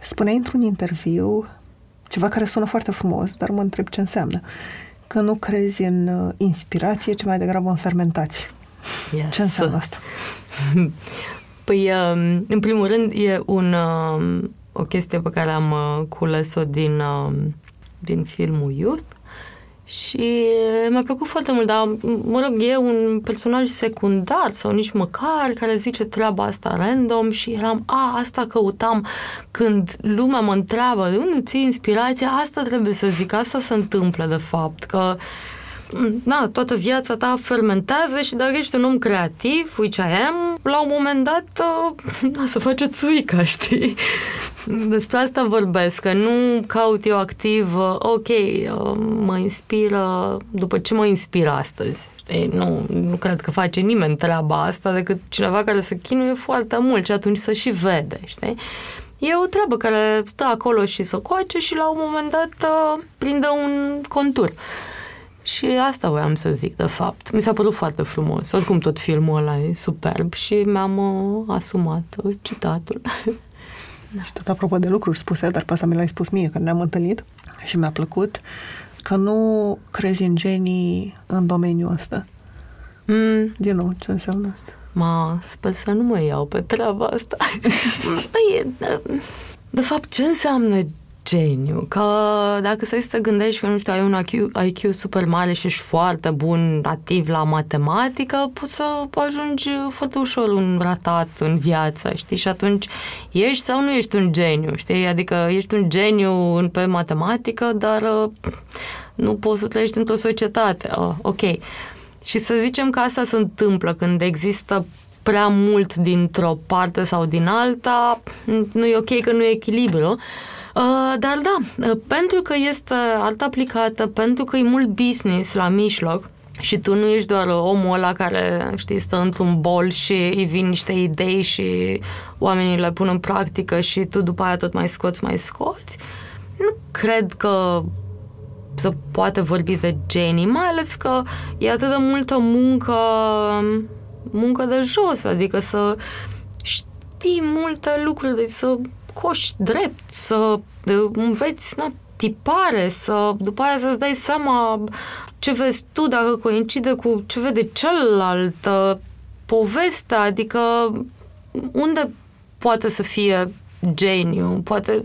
Spuneai într-un interviu ceva care sună foarte frumos, dar mă întreb ce înseamnă. Că nu crezi în uh, inspirație, ci mai degrabă în fermentație. Yes. Ce înseamnă asta? [LAUGHS] Păi, um, în primul rând, e un, um, o chestie pe care am uh, cules-o din, uh, din filmul Youth și mi-a plăcut foarte mult, dar, mă rog, e un personaj secundar sau nici măcar care zice treaba asta random și eram, a, asta căutam când lumea mă întreabă de unde ții inspirația, asta trebuie să zic, asta se întâmplă de fapt, că na, toată viața ta fermentează și dacă ești un om creativ, which I am, la un moment dat uh, [LAUGHS] na, să face țuica, [LAUGHS] știi? Despre asta vorbesc, că nu caut eu activ, uh, ok, uh, mă inspiră, după ce mă inspiră astăzi. Știi? Nu, nu cred că face nimeni treaba asta decât cineva care se chinuie foarte mult și atunci să și vede, știi? E o treabă care stă acolo și să coace și la un moment dat uh, prinde un contur. Și asta voiam să zic, de fapt. Mi s-a părut foarte frumos. Oricum, tot filmul ăla e superb și mi-am uh, asumat uh, citatul. Da. [LAUGHS] Și tot apropo de lucruri spuse, dar pe asta mi l-ai spus mie când ne-am întâlnit și mi-a plăcut că nu crezi în genii în domeniul ăsta. Mm. Din nou, ce înseamnă asta? Ma, sper să nu mă iau pe treaba asta. [LAUGHS] Păi, de fapt, ce înseamnă geniu. Că dacă să să gândești că, nu știu, ai un IQ, IQ super mare și ești foarte bun, nativ la matematică, poți să ajungi foarte ușor un ratat în viață, știi? Și atunci ești sau nu ești un geniu, știi? Adică ești un geniu pe matematică, dar uh, nu poți să trăiești într-o societate. Oh, ok. Și să zicem că asta se întâmplă când există prea mult dintr-o parte sau din alta, nu e ok că nu e echilibru. Uh, dar da, uh, pentru că este altă aplicată, pentru că e mult business la mijloc, și tu nu ești doar omul ăla care, știi, stă într-un bol și îi vin niște idei și oamenii le pun în practică și tu după aia tot mai scoți, mai scoți. Nu cred că să poate vorbi de genii, mai ales că e atât de multă muncă, muncă de jos, adică să știi multe lucruri, deci să coși drept, să înveți na, tipare, să după aia să-ți dai seama ce vezi tu dacă coincide cu ce vede celălalt, povestea, adică unde poate să fie geniu, poate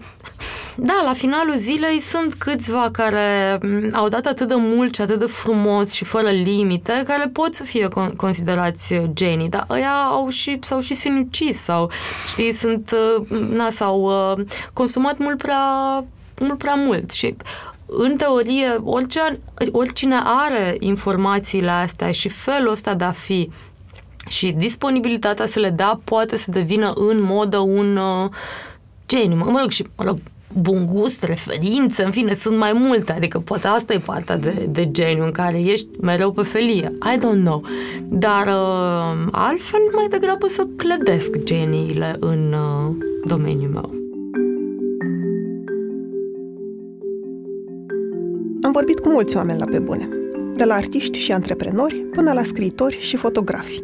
da, la finalul zilei sunt câțiva care mm, au dat atât de mult și atât de frumos și fără limite, care pot să fie considerați genii, dar ăia au și, s-au și sinucis sau, știi, sunt, uh, na, s-au uh, consumat mult prea, mult prea mult. Și în teorie, orice, oricine are informațiile astea și felul ăsta de a fi și disponibilitatea să le da poate să devină în modă un uh, geniu. Mă rog, și mă rog, bun gust, referințe, în fine, sunt mai multe, adică poate asta e partea de, de geniu în care ești mereu pe felie. I don't know. Dar uh, altfel mai degrabă să clădesc geniile în uh, domeniul meu. Am vorbit cu mulți oameni la pe bune, de la artiști și antreprenori până la scriitori și fotografi.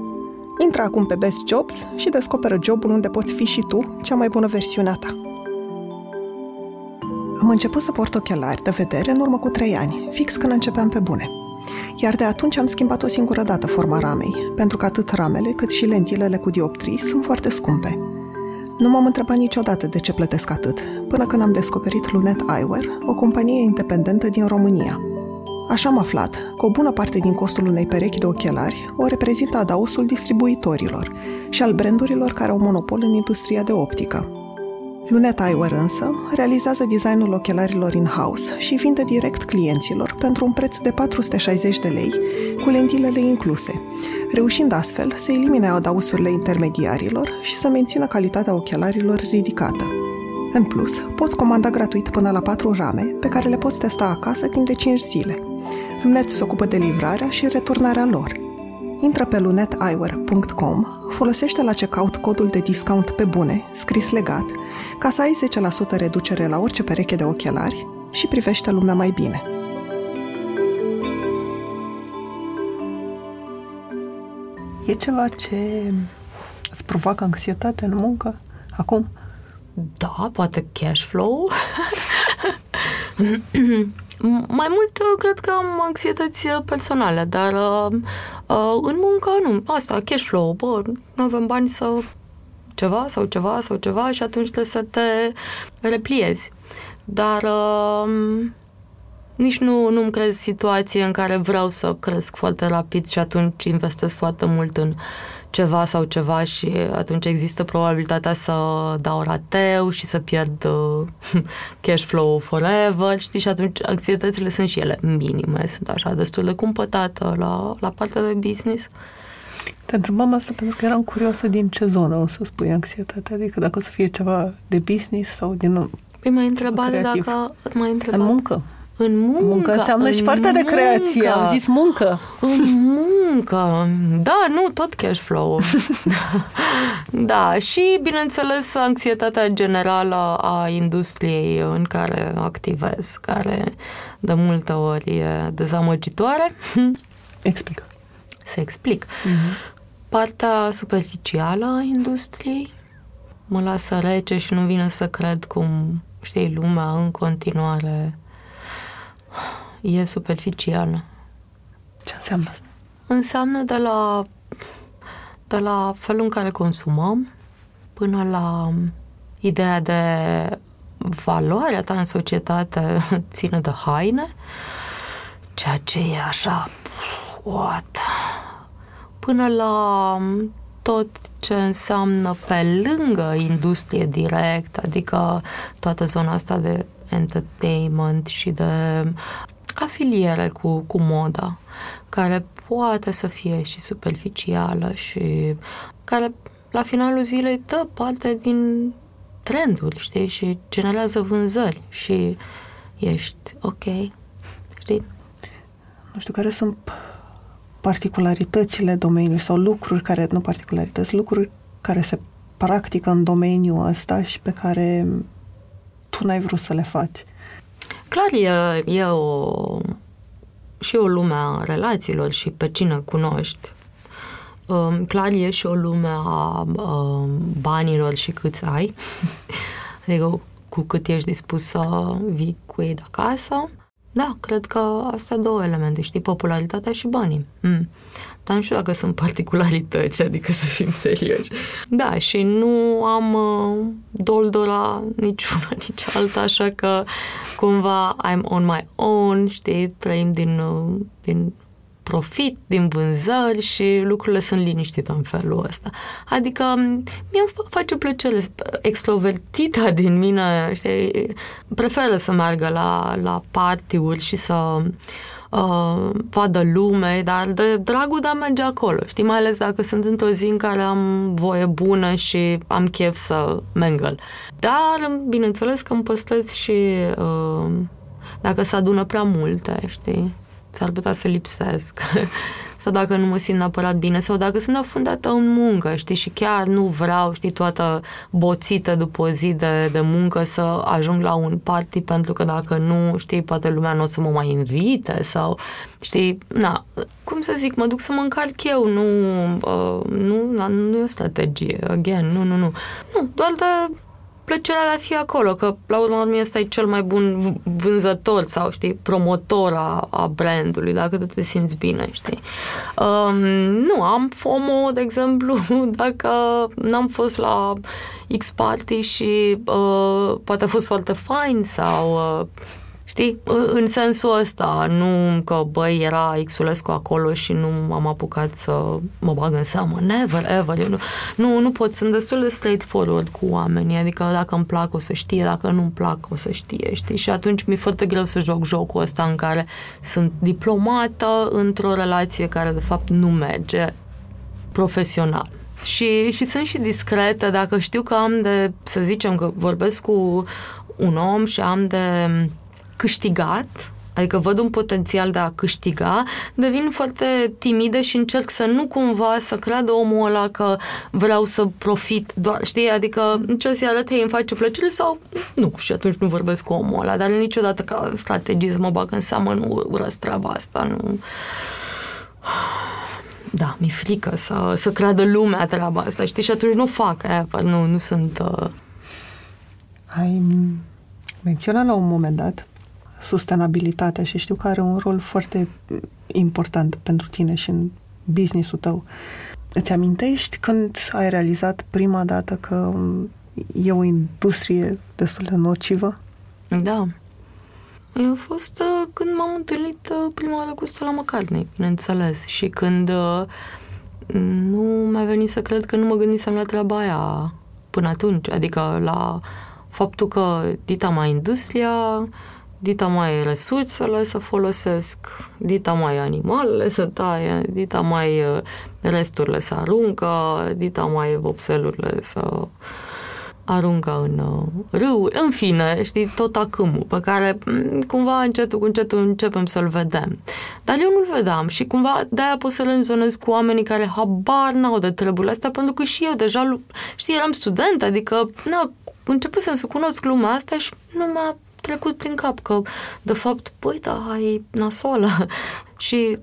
Intră acum pe Best Jobs și descoperă jobul unde poți fi și tu cea mai bună versiune a ta. Am început să port ochelari de vedere în urmă cu trei ani, fix când începeam pe bune. Iar de atunci am schimbat o singură dată forma ramei, pentru că atât ramele cât și lentilele cu dioptrii sunt foarte scumpe. Nu m-am întrebat niciodată de ce plătesc atât, până când am descoperit Lunet Eyewear, o companie independentă din România – Așa am aflat că o bună parte din costul unei perechi de ochelari o reprezintă adaosul distribuitorilor și al brandurilor care au monopol în industria de optică. Lunet Eyewear însă realizează designul ochelarilor in-house și vinde direct clienților pentru un preț de 460 de lei, cu lentilele incluse, reușind astfel să elimine adausurile intermediarilor și să mențină calitatea ochelarilor ridicată. În plus, poți comanda gratuit până la 4 rame, pe care le poți testa acasă timp de 5 zile – Lunet se ocupă de livrarea și returnarea lor. Intră pe luneteyewear.com, folosește la checkout codul de discount pe bune, scris legat, ca să ai 10% reducere la orice pereche de ochelari și privește lumea mai bine. E ceva ce îți provoacă anxietate în muncă acum? Da, poate cash flow. [CLEARS THROAT] [CLEARS THROAT] Mai mult, cred că am anxietăți personale, dar uh, uh, în muncă nu. Asta, cash flow, bă, nu avem bani să ceva sau ceva sau ceva și atunci trebuie să te repliezi. Dar uh, nici nu, nu-mi crezi situație în care vreau să cresc foarte rapid și atunci investesc foarte mult în ceva sau ceva și atunci există probabilitatea să dau rateu și să pierd uh, [LAUGHS] cash flow forever, știi, și atunci anxietățile sunt și ele minime, sunt așa destul de cumpătată la, la partea de business. Te întrebam asta pentru că eram curioasă din ce zonă o să spui anxietatea, adică dacă o să fie ceva de business sau din Păi m-ai întrebat creativ. dacă... M-ai întrebat. În muncă. În muncă. Muncă înseamnă în și partea muncă, de creație. Am zis muncă. În muncă. Da, nu, tot cash flow. [LAUGHS] da, și bineînțeles anxietatea generală a industriei în care activez, care de multe ori e dezamăgitoare. Explică. Să explic. Mm-hmm. Partea superficială a industriei mă lasă rece și nu vine să cred cum, știi, lumea în continuare e superficială. Ce înseamnă asta? Înseamnă de la, de la felul în care consumăm până la ideea de valoarea ta în societate [LAUGHS] ține de haine, ceea ce e așa, what? Până la tot ce înseamnă pe lângă industrie direct, adică toată zona asta de entertainment și de afiliere cu, cu moda, care poate să fie și superficială și care la finalul zilei dă parte din trenduri, știi, și generează vânzări și ești ok, știi? Nu știu, care sunt particularitățile domeniului sau lucruri care, nu particularități, lucruri care se practică în domeniul ăsta și pe care tu n-ai vrut să le faci. Clar, e, e o, și o lume a relațiilor și pe cine cunoști. Um, clar, e și o lume a um, banilor și câți ai. [LAUGHS] adică cu cât ești dispus să vii cu ei de acasă. Da, cred că astea două elemente, știi, popularitatea și banii. Mm. Dar nu știu dacă sunt particularități, adică să fim serioși. Da, și nu am uh, doldora niciuna, [LAUGHS] nici alta, așa că cumva I'm on my own, știi, trăim din, uh, din profit din vânzări și lucrurile sunt liniștite în felul ăsta. Adică mie îmi face plăcere extrovertita din mine, știi, preferă să meargă la, la partiuri și să uh, vadă lume, dar de dragul de a merge acolo, știi, mai ales dacă sunt într-o zi în care am voie bună și am chef să mengăl. Dar, bineînțeles că îmi păstrez și uh, dacă se adună prea multe, știi, s-ar putea să lipsesc [LAUGHS] sau dacă nu mă simt neapărat bine sau dacă sunt afundată în muncă, știi, și chiar nu vreau, știi, toată boțită după o zi de, de muncă să ajung la un party pentru că dacă nu, știi, poate lumea nu o să mă mai invite sau, știi, na, cum să zic, mă duc să mă încarc eu, nu, uh, nu, nu e o strategie, again, nu, nu, nu, nu, doar de plăcerea de a fi acolo, că la urmă urmei ăsta e cel mai bun vânzător sau, știi, promotor a, a brandului, dacă tu te simți bine, știi. Um, nu, am FOMO, de exemplu, [LAUGHS] dacă n-am fost la X party și uh, poate a fost foarte fain sau uh, Știi? În sensul ăsta, nu că, băi, era Xulescu acolo și nu am apucat să mă bag în seamă. Never, ever. Eu nu, nu, nu pot. Sunt destul de straightforward cu oamenii. Adică dacă îmi plac o să știe, dacă nu îmi plac o să știe, știi? Și atunci mi-e foarte greu să joc jocul ăsta în care sunt diplomată într-o relație care de fapt nu merge profesional. Și, și sunt și discretă dacă știu că am de, să zicem că vorbesc cu un om și am de câștigat adică văd un potențial de a câștiga, devin foarte timidă și încerc să nu cumva să creadă omul ăla că vreau să profit doar, știi, adică încerc să-i arăt, îmi face plăcere sau nu, și atunci nu vorbesc cu omul ăla, dar niciodată ca strategie să mă bag în seamă, nu urăsc treaba asta, nu. Da, mi-e frică să, să creadă lumea treaba asta, știi, și atunci nu fac aia, nu, nu sunt... Uh... Ai menționat la un moment dat sustenabilitatea și știu că are un rol foarte important pentru tine și în businessul tău. Îți amintești când ai realizat prima dată că e o industrie destul de nocivă? Da. A fost uh, când m-am întâlnit uh, prima oară cu Stella McCartney, bineînțeles, și când uh, nu mi-a venit să cred că nu mă gândisem la treaba aia până atunci, adică la faptul că dita mai industria, dita mai resursele să folosesc, dita mai animalele să taie, dita mai uh, resturile să aruncă, dita mai vopselurile să aruncă în uh, râu, în fine, știi, tot acâmul pe care mm, cumva încetul cu încetul începem să-l vedem. Dar eu nu-l vedeam și cumva de-aia pot să rezonez cu oamenii care habar n-au de treburile astea, pentru că și eu deja, știi, eram student, adică, na, începusem să cunosc lumea asta și nu m-a trecut prin cap că, de fapt, băi, da, ai nasoală. [LAUGHS] și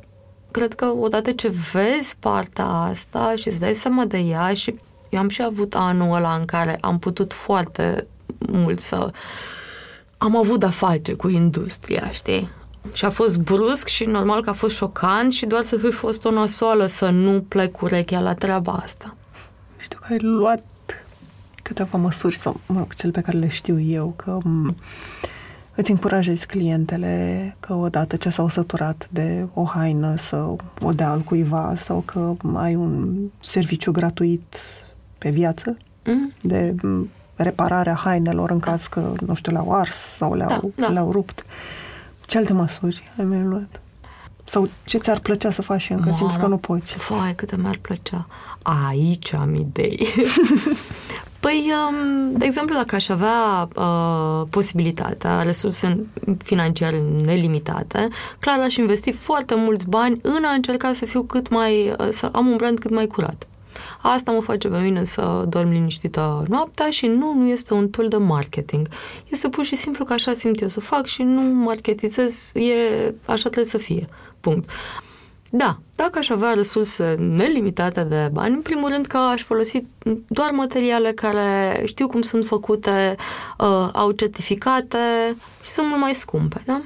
cred că odată ce vezi partea asta și îți dai seama de ea și eu am și avut anul ăla în care am putut foarte mult să... Am avut de-a face cu industria, știi? Și a fost brusc și normal că a fost șocant și doar să fi fost o nasoală să nu plec urechea la treaba asta. Știu că ai luat câteva măsuri, sau, mă rog, cel pe care le știu eu, că îți încurajezi clientele că odată ce s-au săturat de o haină să o dea al cuiva sau că ai un serviciu gratuit pe viață mm. de repararea hainelor în caz că, nu știu, le-au ars sau le-au, da, da. le-au rupt. Ce alte măsuri ai mai luat? Sau ce ți-ar plăcea să faci și încă Mara, simți că nu poți? Foai, cât mi-ar plăcea. Aici am idei. [LAUGHS] Păi, um, de exemplu, dacă aș avea uh, posibilitatea, resurse financiare nelimitate, clar aș investi foarte mulți bani în a încerca să fiu cât mai, uh, să am un brand cât mai curat. Asta mă face pe mine să dorm liniștită noaptea și nu, nu este un tool de marketing. Este pur și simplu că așa simt eu să fac și nu marketizez, e, așa trebuie să fie. Punct. Da, dacă aș avea resurse nelimitate de bani, în primul rând că aș folosi doar materiale care știu cum sunt făcute, uh, au certificate și sunt mult mai scumpe, da?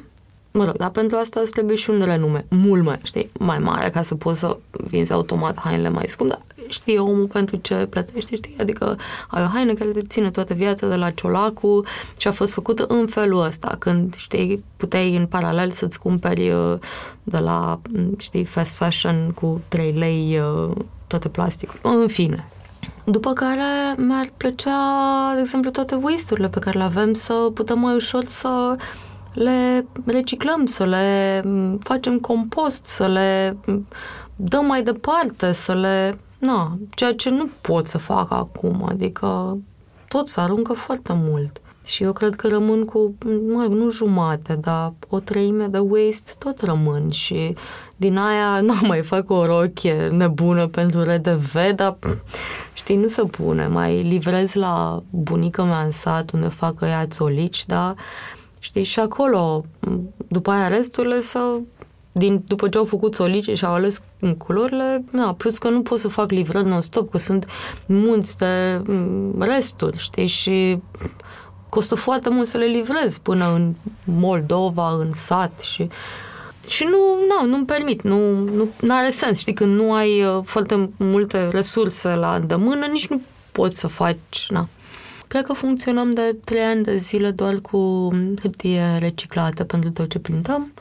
Mă rog, dar pentru asta îți trebuie și un renume mult mai, știi, mai mare ca să poți să vinzi automat hainele mai scumpe, dar știe omul pentru ce plătește, știi? Adică ai o haină care te ține toată viața de la ciolacu și a fost făcută în felul ăsta, când, știi, puteai în paralel să-ți cumperi uh, de la, știi, fast fashion cu 3 lei uh, toate plasticul. În fine, după care mi-ar plăcea, de exemplu, toate waste-urile pe care le avem să putem mai ușor să le reciclăm, să le facem compost, să le dăm mai departe, să le... Na, ceea ce nu pot să fac acum, adică tot se aruncă foarte mult. Și eu cred că rămân cu, mă, nu jumate, dar o treime de waste tot rămân și din aia [LAUGHS] nu mai fac o rochie nebună pentru RDV, dar știi, nu se pune. Mai livrez la bunica mea în sat unde fac ea țolici, dar Știi, și acolo, după aia resturile să din, după ce au făcut solice și au ales culorile, na, plus că nu pot să fac livrări non-stop, că sunt munți de mm, resturi, știi, și costă foarte mult să le livrez până în Moldova, în sat și și nu, nu, nu-mi permit, nu, nu are sens, știi, când nu ai uh, foarte multe resurse la îndemână, nici nu poți să faci, na, Cred că funcționăm de trei ani de zile doar cu hârtie reciclată pentru tot ce printăm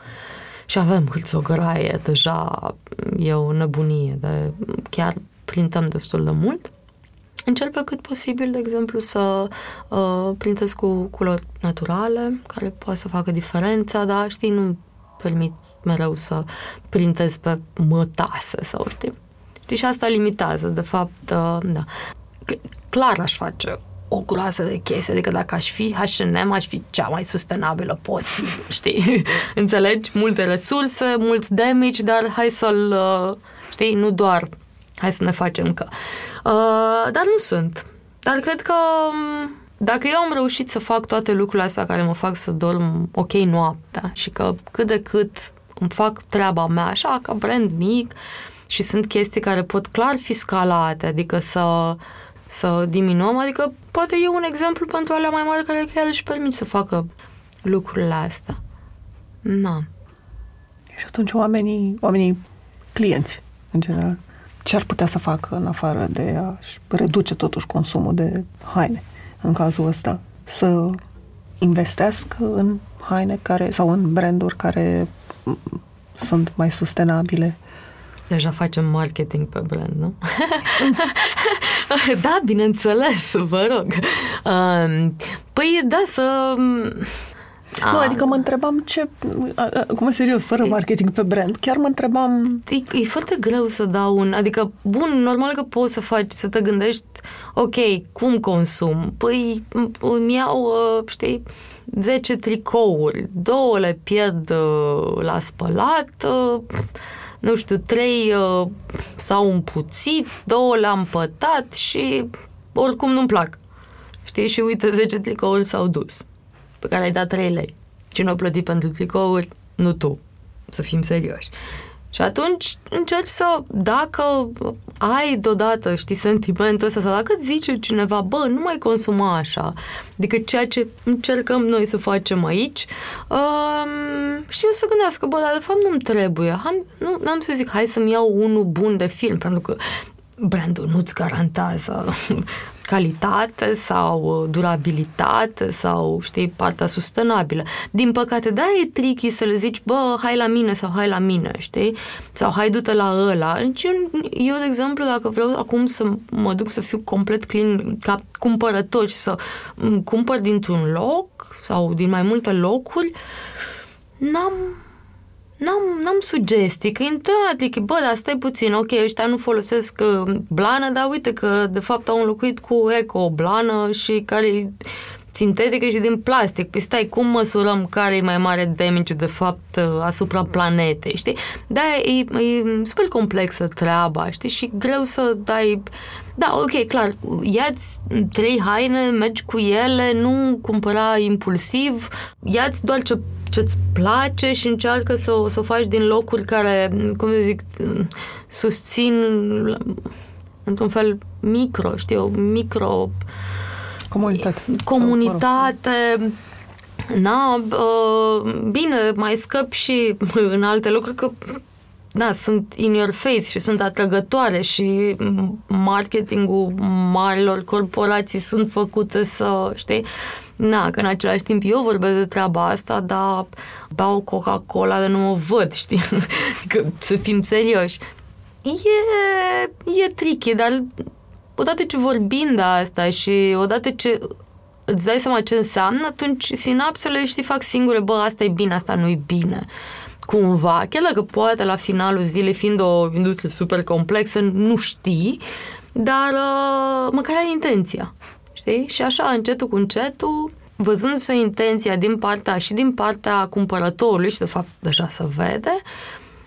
și avem hârțograie, deja e o nebunie, de chiar printăm destul de mult. Încerc pe cât posibil, de exemplu, să uh, printez cu culori naturale, care poate să facă diferența, dar, știi, nu permit mereu să printez pe mătase sau, știi? Știi, și asta limitează, de fapt, uh, da. Clar aș face o groază de chestii. Adică dacă aș fi H&M, aș fi cea mai sustenabilă posibil, [LAUGHS] știi? Înțelegi? Multe resurse, mult damage, dar hai să-l, uh, știi, nu doar hai să ne facem că. Uh, dar nu sunt. Dar cred că um, dacă eu am reușit să fac toate lucrurile astea care mă fac să dorm ok noaptea și că cât de cât îmi fac treaba mea așa ca brand mic și sunt chestii care pot clar fi scalate, adică să, să diminuăm, adică poate e un exemplu pentru alea mai mari care chiar își permit să facă lucrurile astea. Na. Și atunci oamenii, oamenii clienți, în general, ce ar putea să facă în afară de a reduce totuși consumul de haine? în cazul ăsta, să investească în haine care sau în branduri care sunt mai sustenabile. Deja facem marketing pe brand, nu? [LAUGHS] da, bineînțeles, vă rog. Păi da, să nu, ah. adică mă întrebam ce, acum serios, fără marketing pe brand, chiar mă întrebam... E, e foarte greu să dau un, adică, bun, normal că poți să faci, să te gândești, ok, cum consum? Păi îmi iau, uh, știi, 10 tricouri, două le pierd uh, la spălat, uh, nu știu, trei s-au împuțit, două le-am pătat și oricum nu-mi plac. Știi? Și uite, 10 tricouri s-au dus pe care ai dat 3 lei. Cine a plătit pentru tricouri? Nu tu. Să fim serioși. Și atunci încerci să, dacă ai deodată, știi, sentimentul ăsta, sau dacă zice cineva, bă, nu mai consuma așa, adică ceea ce încercăm noi să facem aici, um, și eu să gândească, bă, dar de fapt nu-mi trebuie. Am, nu am să zic, hai să-mi iau unul bun de film, pentru că brandul nu-ți garantează calitate sau durabilitate sau, știi, partea sustenabilă. Din păcate, da, e tricky să le zici, bă, hai la mine sau hai la mine, știi? Sau hai du-te la ăla. Deci eu, eu, de exemplu, dacă vreau acum să mă duc să fiu complet clean ca cumpărător și să cumpăr dintr-un loc sau din mai multe locuri, n-am n-am, n-am sugestii, că intră, adică, bă, dar stai puțin, ok, ăștia nu folosesc uh, blană, dar uite că de fapt au înlocuit cu eco blană și care sintetică și din plastic. Păi stai, cum măsurăm care e mai mare damage de fapt uh, asupra planetei, știi? Da, e, e super complexă treaba, știi? Și greu să dai... Da, ok, clar, ia-ți trei haine, mergi cu ele, nu cumpăra impulsiv, ia-ți doar ce ce-ți place și încearcă să, să o faci din locuri care, cum să zic, susțin într-un fel micro, știu, micro comunitate. Comunitate. Na, bine, mai scăp și în alte lucruri că da, sunt in your face și sunt atrăgătoare și marketingul marilor corporații sunt făcute să, știi, Na, că în același timp eu vorbesc de treaba asta, dar beau Coca-Cola de nu mă văd, [LAUGHS] știi? că să fim serioși. E, e tricky, dar odată ce vorbim de asta și odată ce îți dai seama ce înseamnă, atunci sinapsele, știi, fac singure, bă, asta e bine, asta nu e bine. Cumva, chiar dacă poate la finalul zilei, fiind o industrie super complexă, nu știi, dar uh, măcar ai intenția. Știi? Și așa, încetul cu încetul, văzându-se intenția din partea și din partea cumpărătorului și de fapt deja se vede,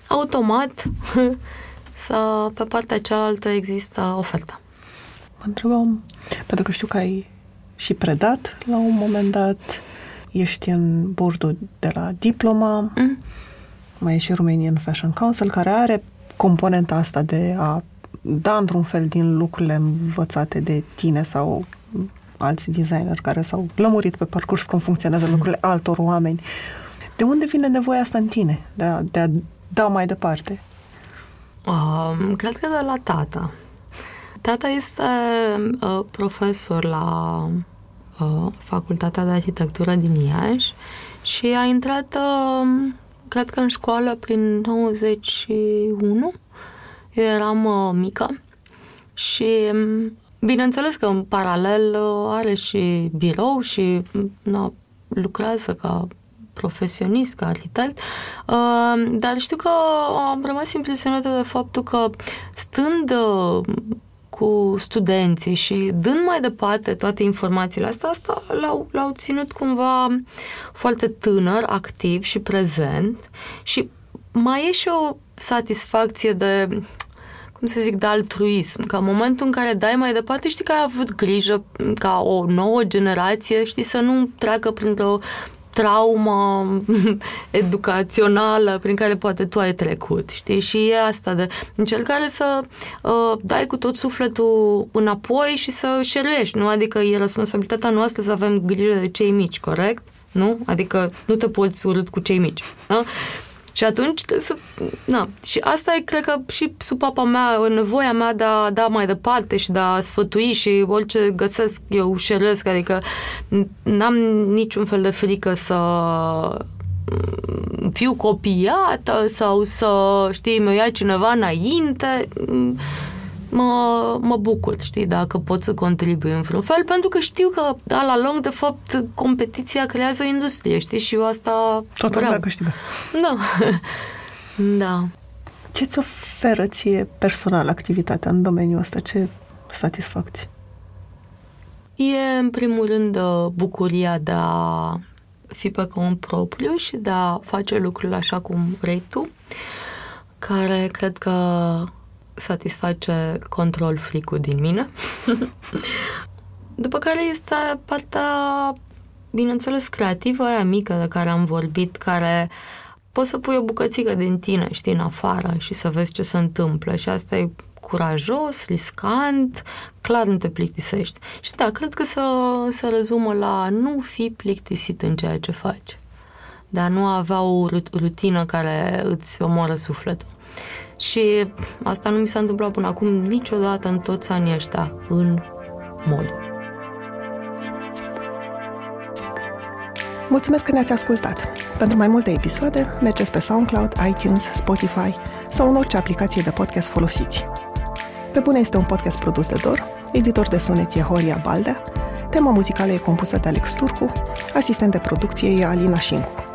automat [LAUGHS] să, pe partea cealaltă există oferta. Mă întrebam, pentru că știu că ai și predat la un moment dat, ești în bordul de la diploma, mm. Mai e și Romanian Fashion Council, care are componenta asta de a da într-un fel din lucrurile învățate de tine sau alți designer care s-au lămurit pe parcurs cum funcționează lucrurile altor oameni. De unde vine nevoia asta în tine de a, de a da mai departe? Um, cred că de la tata. Tata este uh, profesor la uh, Facultatea de Arhitectură din Iași și a intrat, uh, cred că în școală prin 91. Eu eram uh, mică și um, Bineînțeles că în paralel uh, are și birou și na, lucrează ca profesionist, ca arhitect, uh, dar știu că am rămas impresionată de faptul că stând uh, cu studenții și dând mai departe toate informațiile astea, asta l-au, l-au ținut cumva foarte tânăr, activ și prezent și mai e și o satisfacție de cum să zic, de altruism, că în momentul în care dai mai departe, știi că ai avut grijă ca o nouă generație, știi, să nu treacă printr-o traumă [LAUGHS] educațională prin care poate tu ai trecut, știi? Și e asta de încercare să uh, dai cu tot sufletul înapoi și să șeruiești, nu? Adică e responsabilitatea noastră să avem grijă de cei mici, corect? Nu? Adică nu te poți urât cu cei mici. Da? Și atunci trebuie să... Na. Și asta e, cred că, și supapa mea, nevoia mea de a da mai departe și de a sfătui și orice găsesc eu șeresc, adică n-am niciun fel de frică să fiu copiată sau să, știi, mă ia cineva înainte mă, mă bucur, știi, dacă pot să contribui în vreun fel, pentru că știu că, da, la lung, de fapt, competiția creează o industrie, știi, și eu asta Toată lumea câștigă. Da. [LAUGHS] da. Ce-ți oferă ție personal activitatea în domeniul ăsta? Ce satisfacție? E, în primul rând, bucuria de a fi pe cont propriu și de a face lucrurile așa cum vrei tu, care cred că satisface control fricul din mine. [LAUGHS] După care este partea, bineînțeles, creativă aia mică de care am vorbit, care poți să pui o bucățică din tine, știi, în afară și să vezi ce se întâmplă și asta e curajos, riscant, clar nu te plictisești. Și da, cred că să, să rezumă la nu fi plictisit în ceea ce faci, dar nu avea o rutină care îți omoară sufletul. Și asta nu mi s-a întâmplat până acum niciodată în toți anii ăștia, în mod. Mulțumesc că ne-ați ascultat! Pentru mai multe episoade, mergeți pe SoundCloud, iTunes, Spotify sau în orice aplicație de podcast folosiți. Pe bune este un podcast produs de Dor, editor de sunet e Horia Baldea, tema muzicală e compusă de Alex Turcu, asistent de producție e Alina Șincu.